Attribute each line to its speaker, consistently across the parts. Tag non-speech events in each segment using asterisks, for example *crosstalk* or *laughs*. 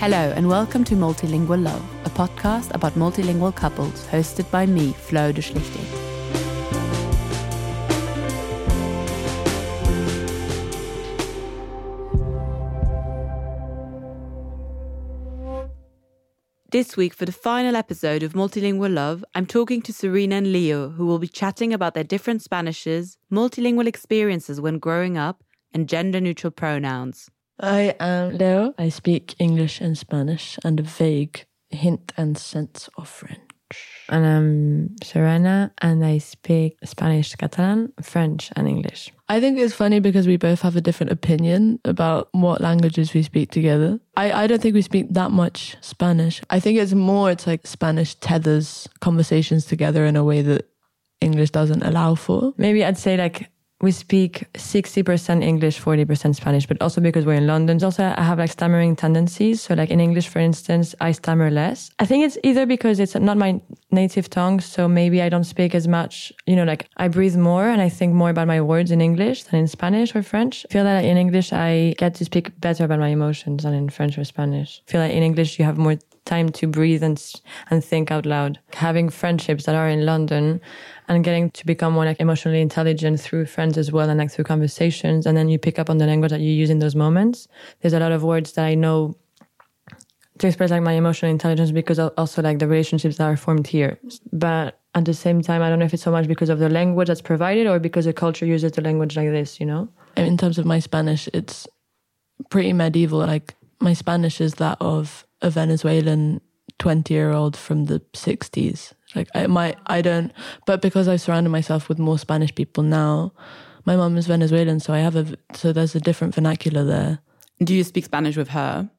Speaker 1: Hello, and welcome to Multilingual Love, a podcast about multilingual couples hosted by me, Flo de Schlichting. This week, for the final episode of Multilingual Love, I'm talking to Serena and Leo, who will be chatting about their different Spanishes, multilingual experiences when growing up, and gender neutral pronouns.
Speaker 2: I am Leo. I speak English and Spanish and a vague hint and sense of French.
Speaker 3: And I'm Serena, and I speak Spanish, Catalan, French, and English.
Speaker 2: I think it's funny because we both have a different opinion about what languages we speak together. I, I don't think we speak that much Spanish. I think it's more, it's like Spanish tethers conversations together in a way that English doesn't allow for.
Speaker 3: Maybe I'd say like we speak 60% English, 40% Spanish, but also because we're in London. Also, I have like stammering tendencies. So, like in English, for instance, I stammer less. I think it's either because it's not my native tongue. So maybe I don't speak as much, you know, like I breathe more and I think more about my words in English than in Spanish or French. I feel that in English, I get to speak better about my emotions than in French or Spanish. I feel like in English, you have more time to breathe and, and think out loud. Having friendships that are in London, and getting to become more like emotionally intelligent through friends as well and like through conversations. And then you pick up on the language that you use in those moments. There's a lot of words that I know to express like my emotional intelligence because also like the relationships that are formed here. But at the same time, I don't know if it's so much because of the language that's provided or because the culture uses the language like this, you know?
Speaker 2: In terms of my Spanish, it's pretty medieval. Like my Spanish is that of a Venezuelan 20 year old from the 60s like I might, I don't, but because I've surrounded myself with more Spanish people now, my mom is Venezuelan, so I have a, so there's a different vernacular there.
Speaker 1: Do you speak Spanish with her?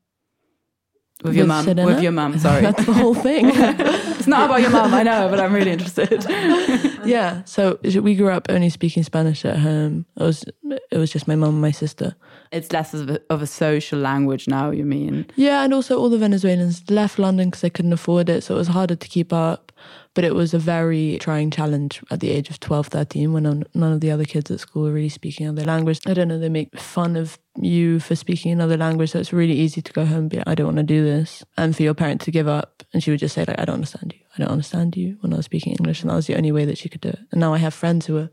Speaker 1: With, your mum? With your mum, sorry. *laughs*
Speaker 2: That's the whole thing. *laughs*
Speaker 1: it's not about your mum, I know, but I'm really interested. *laughs*
Speaker 2: yeah, so we grew up only speaking Spanish at home. It was it was just my mum and my sister.
Speaker 1: It's less of a, of a social language now, you mean?
Speaker 2: Yeah, and also all the Venezuelans left London because they couldn't afford it, so it was harder to keep up. But it was a very trying challenge at the age of 12, 13 when none of the other kids at school were really speaking another language. I don't know, they make fun of you for speaking another language. So it's really easy to go home and be like, I don't want to do this. And for your parent to give up. And she would just say, like, I don't understand you. I don't understand you when I was speaking English. And that was the only way that she could do it. And now I have friends who are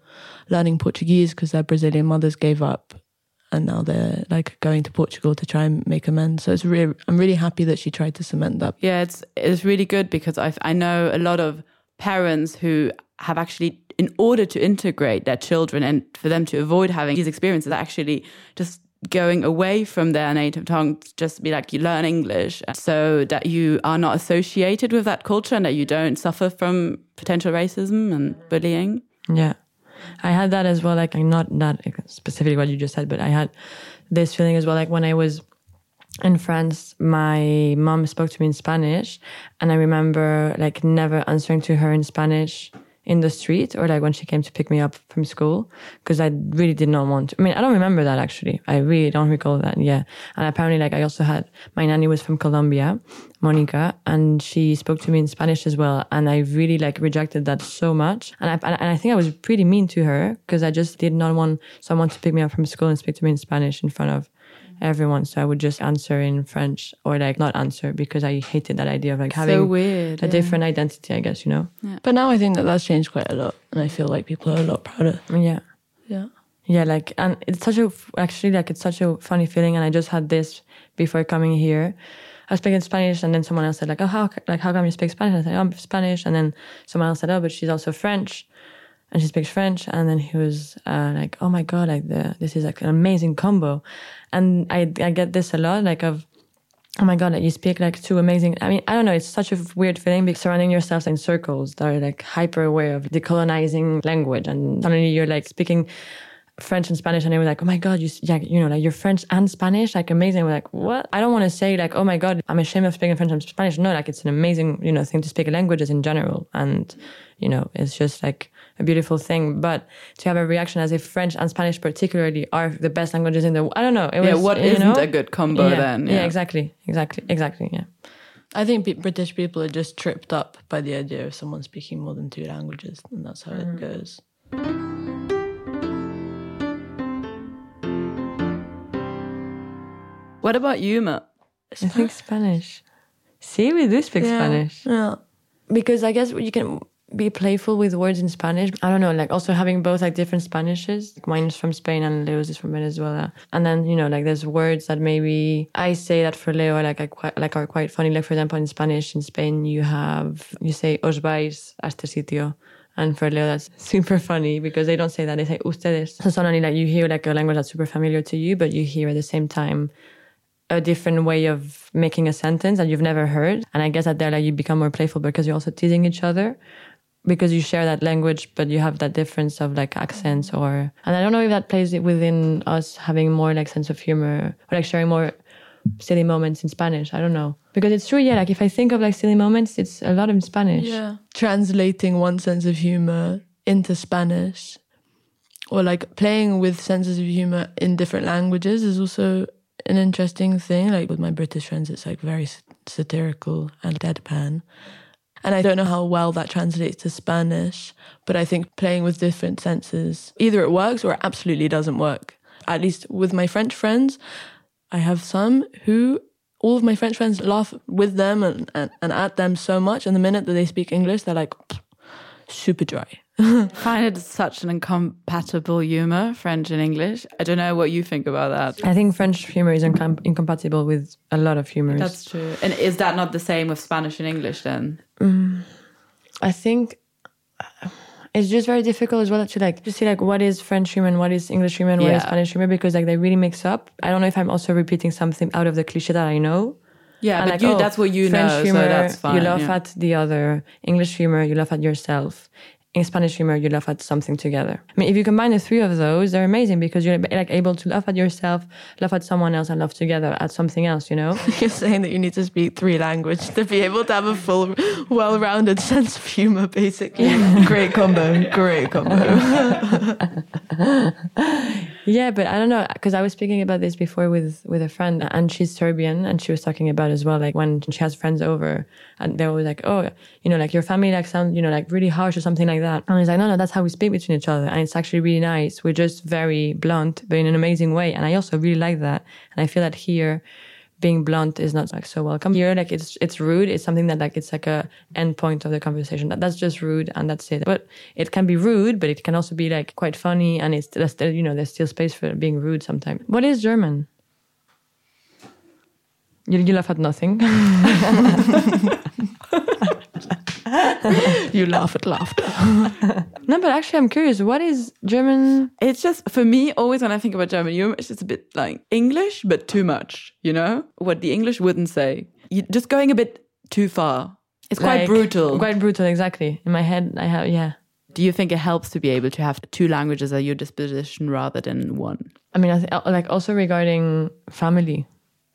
Speaker 2: learning Portuguese because their Brazilian mothers gave up and now they're like going to Portugal to try and make amends. So it's really, I'm really happy that she tried to cement that.
Speaker 1: Yeah, it's it's really good because I I know a lot of parents who have actually, in order to integrate their children and for them to avoid having these experiences, actually just going away from their native tongue just be like you learn english so that you are not associated with that culture and that you don't suffer from potential racism and bullying
Speaker 3: yeah I had that as well. Like, I'm not not specifically what you just said, but I had this feeling as well. Like when I was in France, my mom spoke to me in Spanish, and I remember like never answering to her in Spanish in the street or like when she came to pick me up from school because I really did not want to. I mean, I don't remember that actually. I really don't recall that. Yeah. And apparently, like, I also had my nanny was from Colombia, Monica, and she spoke to me in Spanish as well. And I really like rejected that so much. And I, and I think I was pretty mean to her because I just did not want someone to pick me up from school and speak to me in Spanish in front of everyone. So I would just answer in French or like not answer because I hated that idea of like having
Speaker 1: so weird,
Speaker 3: a yeah. different identity, I guess, you know?
Speaker 2: Yeah. But now I think that that's changed quite a lot. And I feel like people are a lot prouder.
Speaker 3: Yeah.
Speaker 2: Yeah.
Speaker 3: Yeah, like, and it's such a, actually, like, it's such a funny feeling. And I just had this before coming here. I was speaking Spanish, and then someone else said, like, oh, how, like, how come you speak Spanish? I said, oh, I'm Spanish. And then someone else said, oh, but she's also French and she speaks French. And then he was uh, like, "Oh my god, like the, this is like an amazing combo." And I I get this a lot, like of, "Oh my god, like you speak like two amazing." I mean, I don't know. It's such a weird feeling, because surrounding yourself in circles that are like hyper aware of decolonizing language, and suddenly you're like speaking. French and Spanish, and they were like, "Oh my god, you yeah, you know, like you're French and Spanish, like amazing." We're like, "What?" I don't want to say like, "Oh my god, I'm ashamed of speaking French and Spanish." No, like it's an amazing, you know, thing to speak languages in general, and you know, it's just like a beautiful thing. But to have a reaction as if French and Spanish particularly are the best languages in the I don't know.
Speaker 1: It was, yeah, what isn't know? a good combo
Speaker 3: yeah,
Speaker 1: then?
Speaker 3: Yeah. yeah, exactly, exactly, exactly. Yeah.
Speaker 2: I think British people are just tripped up by the idea of someone speaking more than two languages, and that's how mm. it goes.
Speaker 1: What about humor?
Speaker 3: I think Spanish. See, we do speak
Speaker 2: Yeah.
Speaker 3: Spanish.
Speaker 2: Yeah.
Speaker 3: because I guess you can be playful with words in Spanish. I don't know, like also having both like different Spanishes. Like mine is from Spain and Leo's is from Venezuela. And then you know, like there's words that maybe I say that for Leo like I quite like are quite funny. Like for example, in Spanish in Spain, you have you say os vais a este sitio. And for Leo, that's *laughs* super funny because they don't say that; they say ustedes. So suddenly, like you hear like a language that's super familiar to you, but you hear at the same time a different way of making a sentence that you've never heard. And I guess that there, like, you become more playful because you're also teasing each other because you share that language, but you have that difference of like accents or, and I don't know if that plays it within us having more like sense of humor or like sharing more silly moments in Spanish. I don't know. Because it's true, yeah, like if I think of like silly moments, it's a lot in Spanish.
Speaker 2: Yeah. Translating one sense of humor into Spanish or like playing with senses of humor in different languages is also an interesting thing. Like with my British friends, it's like very satirical and deadpan. And I don't know how well that translates to Spanish, but I think playing with different senses, either it works or it absolutely doesn't work. At least with my French friends, I have some who all of my French friends laugh with them and, and, and at them so much. And the minute that they speak English, they're like super dry. *laughs*
Speaker 1: I find it such an incompatible humor, French and English. I don't know what you think about that.
Speaker 3: I think French humor is incom- incompatible with a lot of humors.
Speaker 1: That's true. And is that not the same with Spanish and English then?
Speaker 3: I think uh, it's just very difficult as well to like to see like what is French humor and what is English humor and what is Spanish humor because like they really mix up. I don't know if I'm also repeating something out of the cliche that I know.
Speaker 1: Yeah,
Speaker 3: And
Speaker 1: but
Speaker 3: like,
Speaker 1: you,
Speaker 3: oh,
Speaker 1: that's what you
Speaker 3: French
Speaker 1: know,
Speaker 3: humor,
Speaker 1: so that's fine.
Speaker 3: You laugh
Speaker 1: yeah.
Speaker 3: at the other. English humor, you laugh at yourself. In Spanish humor, you laugh at something together. I mean, if you combine the three of those, they're amazing because you're like able to laugh at yourself, laugh at someone else, and laugh together at something else. You know? *laughs*
Speaker 2: You're saying that you need to speak three languages to be able to have a full, well rounded sense of humor, basically. *laughs* great combo. Great combo. *laughs*
Speaker 3: Yeah, but I don't know because I was speaking about this before with with a friend, and she's Serbian, and she was talking about as well, like when she has friends over, and they're always like, "Oh, you know, like your family like sounds, you know, like really harsh or something like that." And I was like, "No, no, that's how we speak between each other, and it's actually really nice. We're just very blunt, but in an amazing way." And I also really like that, and I feel that here. Being blunt is not like so welcome here. Like it's it's rude. It's something that like it's like a end point of the conversation. That that's just rude and that's it. But it can be rude, but it can also be like quite funny and it's there's still you know there's still space for being rude sometimes. What is German? You, you laugh at nothing. *laughs* *laughs* *laughs*
Speaker 2: you laugh at laughter. *laughs*
Speaker 3: no, but actually, I'm curious. What is German?
Speaker 1: It's just for me always when I think about German humor, it's just a bit like English, but too much. You know what the English wouldn't say. You're just going a bit too far. It's quite brutal.
Speaker 3: Quite brutal, exactly. In my head, I have yeah.
Speaker 1: Do you think it helps to be able to have two languages at your disposition rather than one?
Speaker 3: I mean, I th- like also regarding family,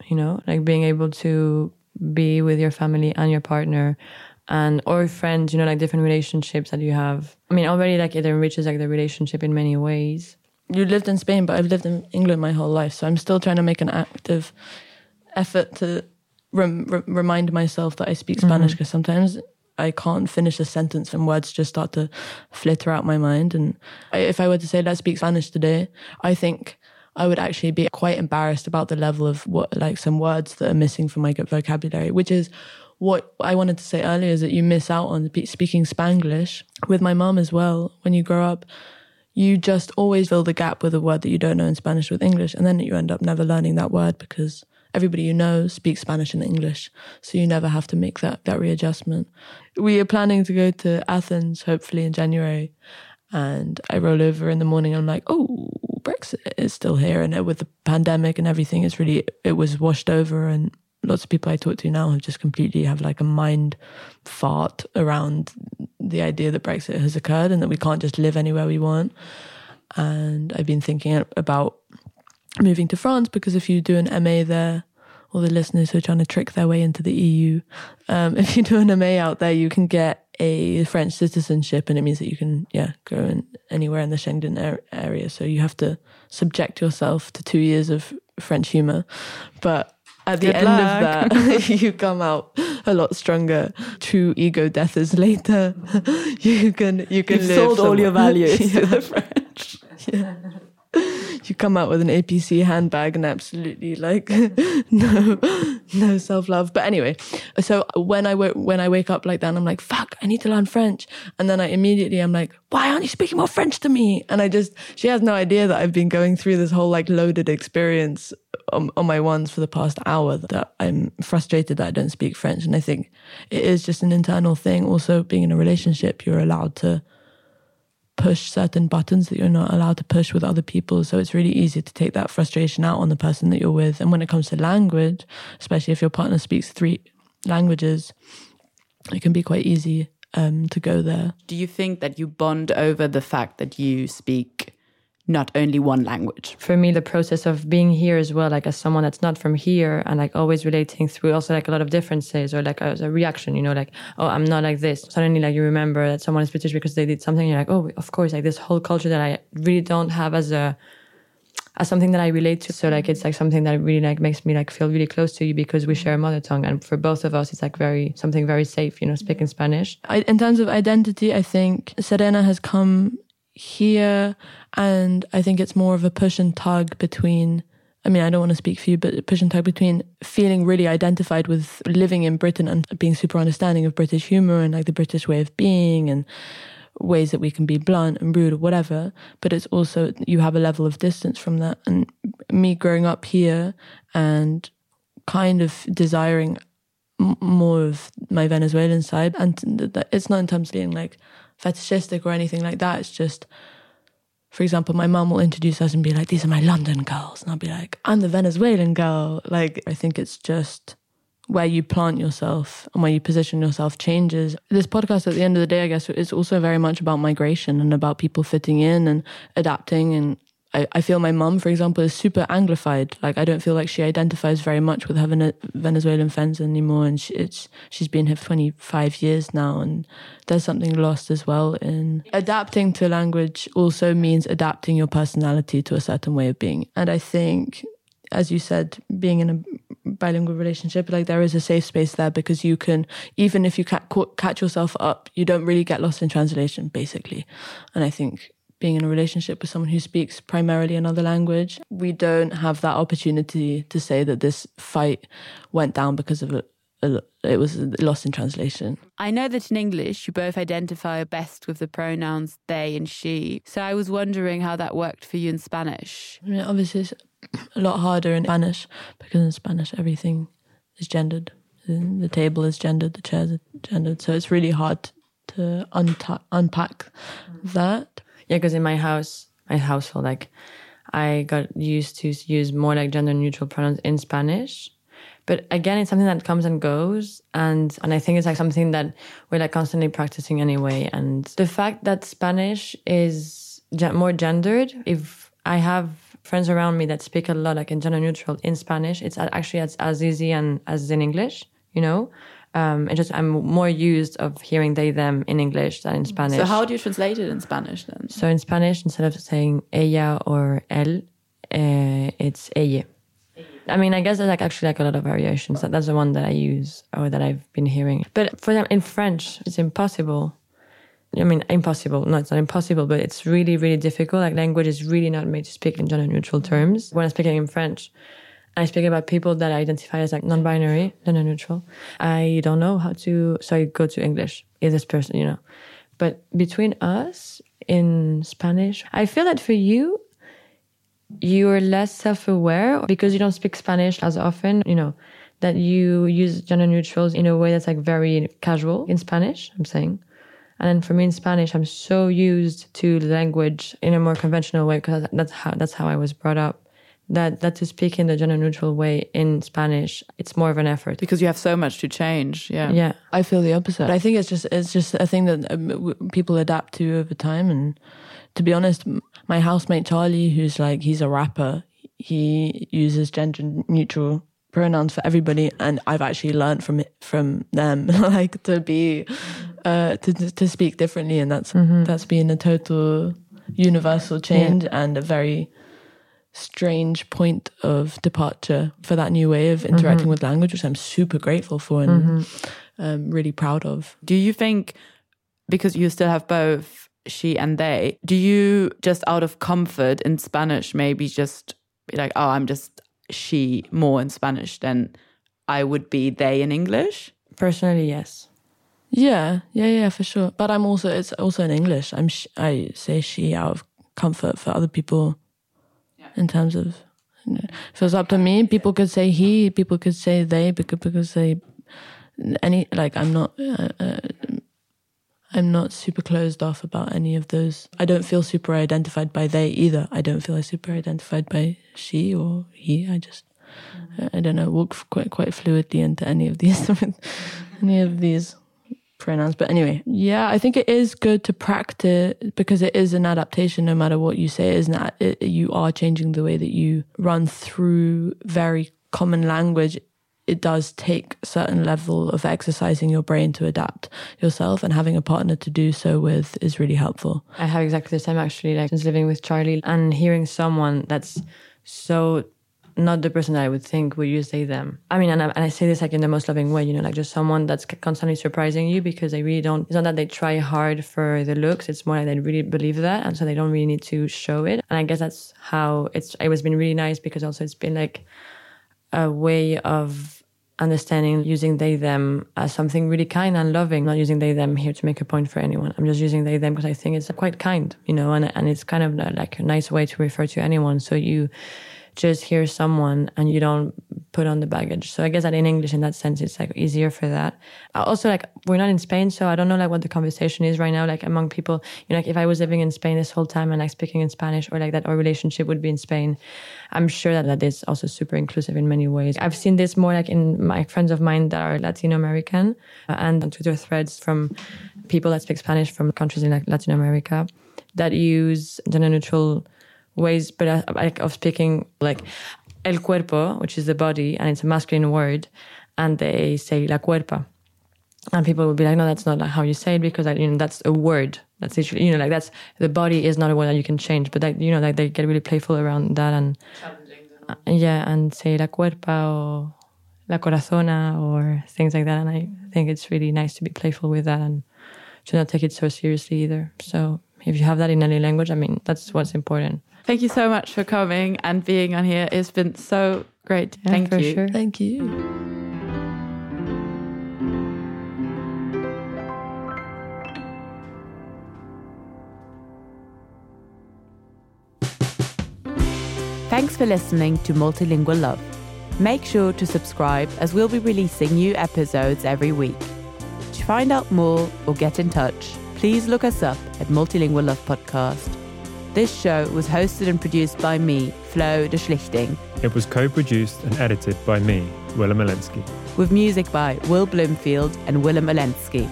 Speaker 3: you know, like being able to be with your family and your partner and or friends, you know, like different relationships that you have. I mean, already like it enriches like the relationship in many ways.
Speaker 2: You lived in Spain, but I've lived in England my whole life, so I'm still trying to make an active effort to rem- re- remind myself that I speak mm-hmm. Spanish because sometimes I can't finish a sentence and words just start to flitter out my mind. And I, if I were to say, let's speak Spanish today, I think I would actually be quite embarrassed about the level of what, like some words that are missing from my vocabulary, which is what I wanted to say earlier is that you miss out on speaking Spanglish with my mom as well. When you grow up, you just always fill the gap with a word that you don't know in Spanish with English, and then you end up never learning that word because everybody you know speaks Spanish and English, so you never have to make that that readjustment. We are planning to go to Athens hopefully in January, and I roll over in the morning. I'm like, oh, Brexit is still here, and with the pandemic and everything, it's really it was washed over, and lots of people I talk to now have just completely have like a mind fart around the idea that Brexit has occurred and that we can't just live anywhere we want. And I've been thinking about moving to France because if you do an MA there, all the listeners who are trying to trick their way into the EU, um, *laughs* if you do an MA out there, you can get a French citizenship, and it means that you can, yeah, go in anywhere in the Schengen ar- area. So you have to subject yourself to two years of French humor, but at the
Speaker 1: Good
Speaker 2: end
Speaker 1: luck.
Speaker 2: of that, *laughs* *laughs* you come out a lot stronger. True ego death is later. *laughs* you can you can
Speaker 1: You've
Speaker 2: live
Speaker 1: sold all your values
Speaker 2: Yeah.
Speaker 1: to the French.
Speaker 2: You come out with an APC handbag and absolutely like *laughs* no no self love. But anyway, so when I w- when I wake up like that, I'm like, fuck, I need to learn French, and then I immediately I'm like, why aren't you speaking more French to me? And I just she has no idea that I've been going through this whole like loaded experience on, on my ones for the past hour that I'm frustrated that I don't speak French, and I think it is just an internal thing. Also, being in a relationship, you're allowed to push certain buttons that you're not allowed to push with other people. So it's really easy to take that frustration out on the person that you're with. And when it comes to language, especially if your partner speaks three languages, it can be quite easy um, to go there.
Speaker 1: Do you think that you bond over the fact that you speak not only one language.
Speaker 3: For me, the process of being here as well, like as someone that's not from here and like always relating through also like a lot of differences or like as a reaction, you know, like, oh, I'm not like this. Suddenly, like you remember that someone is British because they did something. You're like, oh, of course, like this whole culture that I really don't have as a, as something that I relate to. So like, it's like something that really like makes me like feel really close to you because we share a mother tongue. And for both of us, it's like very, something very safe, you know, speaking Spanish.
Speaker 2: I, in terms of identity, I think Serena has come here and I think it's more of a push and tug between I mean, I don't want to speak for you, but push and tug between feeling really identified with living in Britain and being super understanding of British humor and like the British way of being and ways that we can be blunt and rude or whatever. But it's also, you have a level of distance from that. And me growing up here and kind of desiring more of my Venezuelan side. And it's not in terms of being like fetishistic or anything like that. It's just, for example, my mom will introduce us and be like, these are my London girls. And I'll be like, I'm the Venezuelan girl. Like, I think it's just where you plant yourself and where you position yourself changes. This podcast, at the end of the day, I guess, is also very much about migration and about people fitting in and adapting and I, I feel my mum, for example, is super Anglified. Like I don't feel like she identifies very much with having Venezuelan friends anymore, and she, it's she's been here for twenty five years now, and there's something lost as well in adapting to language. Also means adapting your personality to a certain way of being, and I think, as you said, being in a bilingual relationship, like there is a safe space there because you can, even if you catch yourself up, you don't really get lost in translation, basically, and I think being in a relationship with someone who speaks primarily another language, we don't have that opportunity to say that this fight went down because of a, a, it was lost in translation.
Speaker 1: I know that in English you both identify best with the pronouns they and she. So I was wondering how that worked for you in Spanish.
Speaker 2: I mean, obviously, it's a lot harder in Spanish because in Spanish everything is gendered. The table is gendered, the chairs are gendered. So it's really hard to unpack that
Speaker 3: yeah, because in my house, my household, like I got used to use more like gender neutral pronouns in Spanish. But again, it's something that comes and goes, and and I think it's like something that we're like constantly practicing anyway. And the fact that Spanish is more gendered, if I have friends around me that speak a lot like in gender neutral in Spanish, it's actually as, as easy and as in English, you know. Um, and just I'm more used of hearing they them in English than in Spanish.
Speaker 1: So how do you translate it in Spanish then?
Speaker 3: So in Spanish, instead of saying ella or él, uh, it's elle. I mean, I guess there's like actually like a lot of variations. That, that's the one that I use or that I've been hearing. But for them in French, it's impossible. I mean, impossible. No, it's not impossible, but it's really, really difficult. Like language is really not made to speak in gender neutral terms. When I'm speaking in French, I speak about people that identify as like non-binary, gender neutral. I don't know how to, so I go to English. Is this person, you know? But between us in Spanish, I feel that for you, you're less self-aware because you don't speak Spanish as often, you know, that you use gender neutrals in a way that's like very casual in Spanish, I'm saying. And then for me in Spanish, I'm so used to language in a more conventional way because that's how that's how I was brought up that that to speak in the gender neutral way in Spanish, it's more of an effort
Speaker 1: because you have so much to change. Yeah,
Speaker 3: yeah.
Speaker 2: I feel the opposite. But I think it's just it's just a thing that um, people adapt to over time. And to be honest, my housemate Charlie, who's like he's a rapper, he uses gender neutral pronouns for everybody, and I've actually learned from it from them *laughs* like to be uh, to to speak differently, and that's mm-hmm. that's been a total universal change yeah. and a very strange point of departure for that new way of interacting mm-hmm. with language, which I'm super grateful for and mm-hmm. um, really proud of.
Speaker 1: Do you think, because you still have both she and they, do you just out of comfort in Spanish maybe just be like, oh, I'm just she more in Spanish than I would be they in English?
Speaker 3: Personally, yes.
Speaker 2: Yeah, yeah, yeah, for sure. But I'm also it's also in English. I'm sh- I say she out of comfort for other people. In terms of, you know, if it was up to me, people could say he, people could say they, because could say any. Like I'm not, uh, uh, I'm not super closed off about any of those. I don't feel super identified by they either. I don't feel super identified by she or he. I just, I don't know, walk quite quite fluidly into any of these, *laughs* any of these pronouns. But anyway, yeah, I think it is good to practice because it is an adaptation. No matter what you say, isn't it, you are changing the way that you run through very common language. It does take a certain level of exercising your brain to adapt yourself, and having a partner to do so with is really helpful.
Speaker 3: I have exactly the same actually, like since living with Charlie and hearing someone that's so not the person that I would think would use they them. I mean, and I, and I say this like in the most loving way, you know, like just someone that's constantly surprising you because they really don't. It's not that they try hard for the looks. It's more like they really believe that, and so they don't really need to show it. And I guess that's how it's. It was been really nice because also it's been like a way of understanding using they them as something really kind and loving not using they them here to make a point for anyone i'm just using they them because i think it's quite kind you know and, and it's kind of like a nice way to refer to anyone so you just hear someone and you don't put on the baggage. So I guess that in English, in that sense, it's like easier for that. Also, like we're not in Spain, so I don't know like what the conversation is right now, like among people. You know, like if I was living in Spain this whole time and like speaking in Spanish, or like that, our relationship would be in Spain. I'm sure that that is also super inclusive in many ways. I've seen this more like in my friends of mine that are Latino American, uh, and on Twitter threads from people that speak Spanish from countries in like Latin America that use gender neutral ways, but uh, like of speaking like el cuerpo, which is the body, and it's a masculine word, and they say la cuerpa. And people will be like, no, that's not how you say it because you know that's a word. That's literally, you know, like that's the body is not a word that you can change. But like, you know, like they get really playful around that and uh, yeah, and say la cuerpa or la corazona or things like that. And I think it's really nice to be playful with that and to not take it so seriously either. So if you have that in any language, I mean, that's what's important.
Speaker 1: Thank you so much for coming and being on here. It's been so great.
Speaker 3: Yeah,
Speaker 1: Thank
Speaker 3: for
Speaker 1: you.
Speaker 3: sure.
Speaker 2: Thank you.
Speaker 1: Thanks for listening to Multilingual Love. Make sure to subscribe as we'll be releasing new episodes every week. To find out more or get in touch, please look us up at Multilingual Love Podcast. This show was hosted and produced by me, Flo de Schlichting,
Speaker 4: It was co produced and edited by me, Willem Olensky.
Speaker 1: with music by Will Bloomfield and Willem Olensky.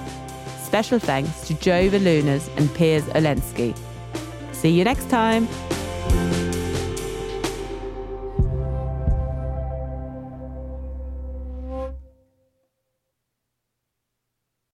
Speaker 1: Special thanks to Joe Valunas and Piers Olensky. See you next time.